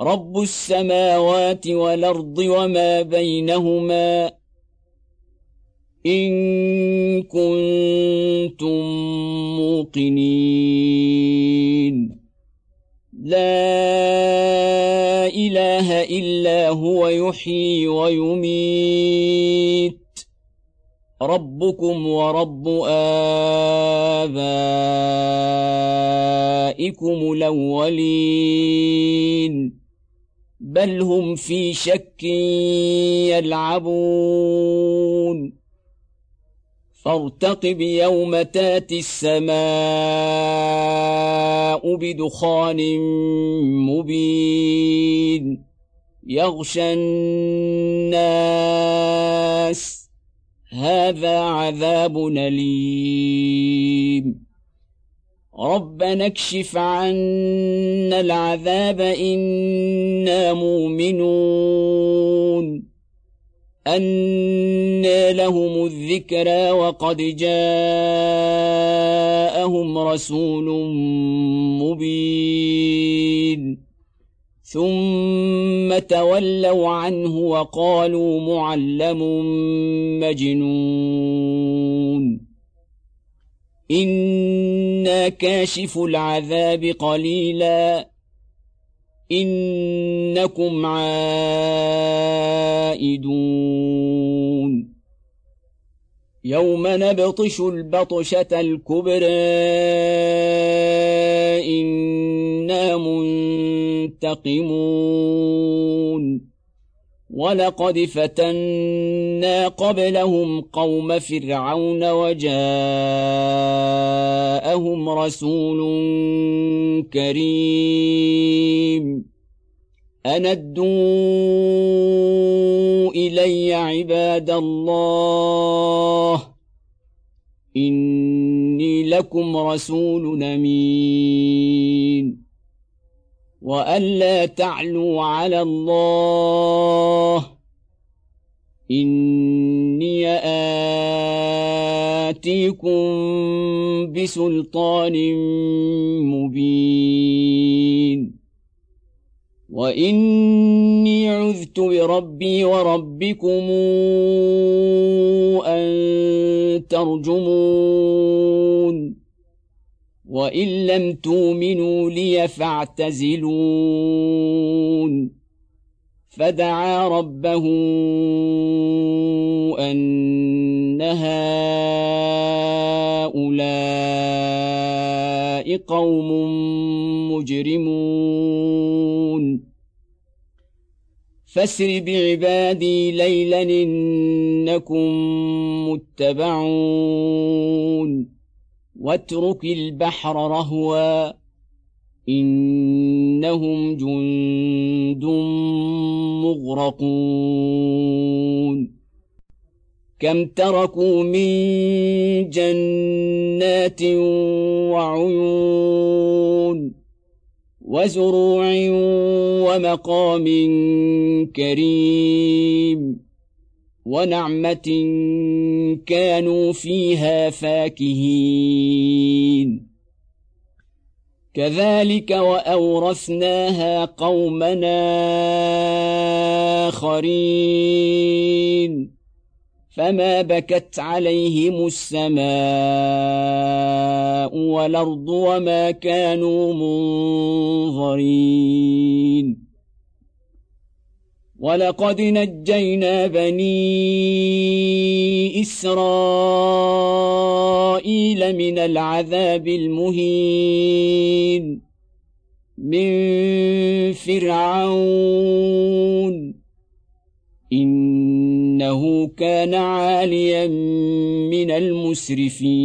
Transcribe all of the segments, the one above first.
رب السماوات والارض وما بينهما ان كنتم موقنين لا اله الا هو يحيي ويميت ربكم ورب ابائكم الاولين بل هم في شك يلعبون. فارتقب يوم تأتي السماء بدخان مبين. يغشى الناس. هذا عذاب أليم. ربنا اكشف عنا العذاب أنا مؤمنون أنى لهم الذكرى وقد جاءهم رسول مبين ثم تولوا عنه وقالوا معلم مجنون أنا كاشف العذاب قليلا انكم عائدون يوم نبطش البطشه الكبرى أنا منتقمون ولقد فتنا قبلهم قوم فرعون وجاءهم رسول كريم. أندوا إلي عباد الله. إني لكم رسول أمين. والا تعلوا على الله اني اتيكم بسلطان مبين واني عذت بربي وربكم ان ترجمون وان لم تؤمنوا لي فاعتزلون فدعا ربه ان هؤلاء قوم مجرمون فاسر بعبادي ليلا انكم متبعون واترك البحر رهوا إنهم جند مغرقون. كم تركوا من جنات وعيون وزروع ومقام كريم ونعمة كانوا فيها فاكهين. كذلك وأورثناها قومنا آخرين. فما بكت عليهم السماء والأرض وما كانوا منظرين. ولقد نجينا بني اسرائيل من العذاب المهين من فرعون انه كان عاليا من المسرفين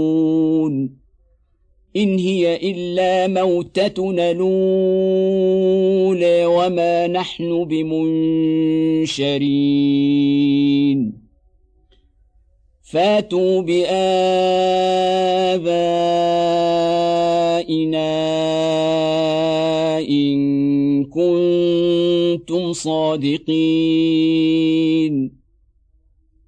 إن هي إلا موتتنا الأولى وما نحن بمنشرين. فاتوا بآبائنا إن كنتم صادقين.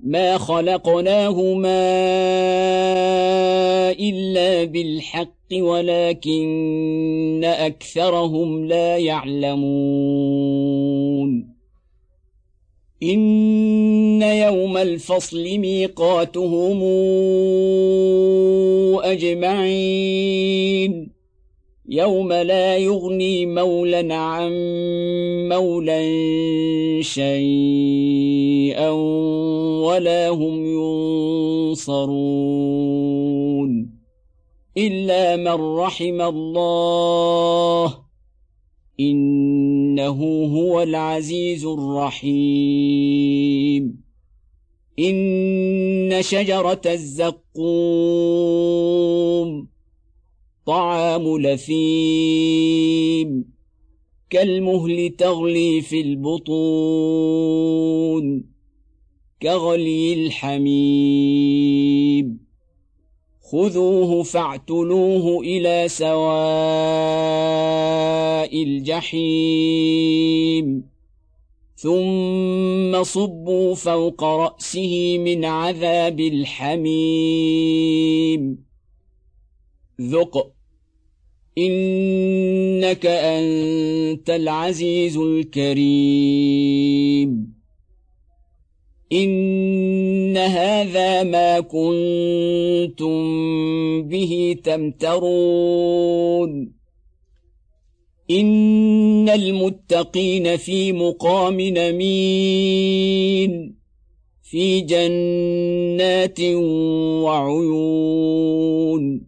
ما خلقناهما الا بالحق ولكن اكثرهم لا يعلمون. ان يوم الفصل ميقاتهم اجمعين. يوم لا يغني مولى عن مولى شيئا ولا هم ينصرون إلا من رحم الله إنه هو العزيز الرحيم. إن شجرة الزقوم طعام لثيم كالمهل تغلي في البطون. كغلي الحميم. خذوه فاعتلوه إلى سواء الجحيم. ثم صبوا فوق رأسه من عذاب الحميم. ذق. إنك أنت العزيز الكريم. ان هذا ما كنتم به تمترون ان المتقين في مقام نمين في جنات وعيون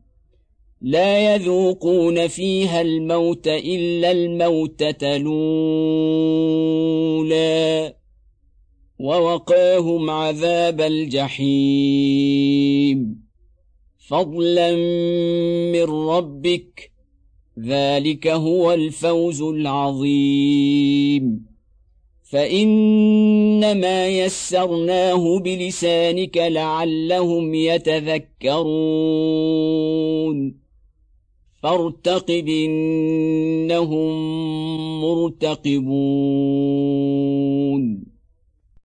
لا يذوقون فيها الموت إلا الموتة الأولى ووقاهم عذاب الجحيم. فضلا من ربك ذلك هو الفوز العظيم. فإنما يسرناه بلسانك لعلهم يتذكرون. فارتقب إنهم مرتقبون.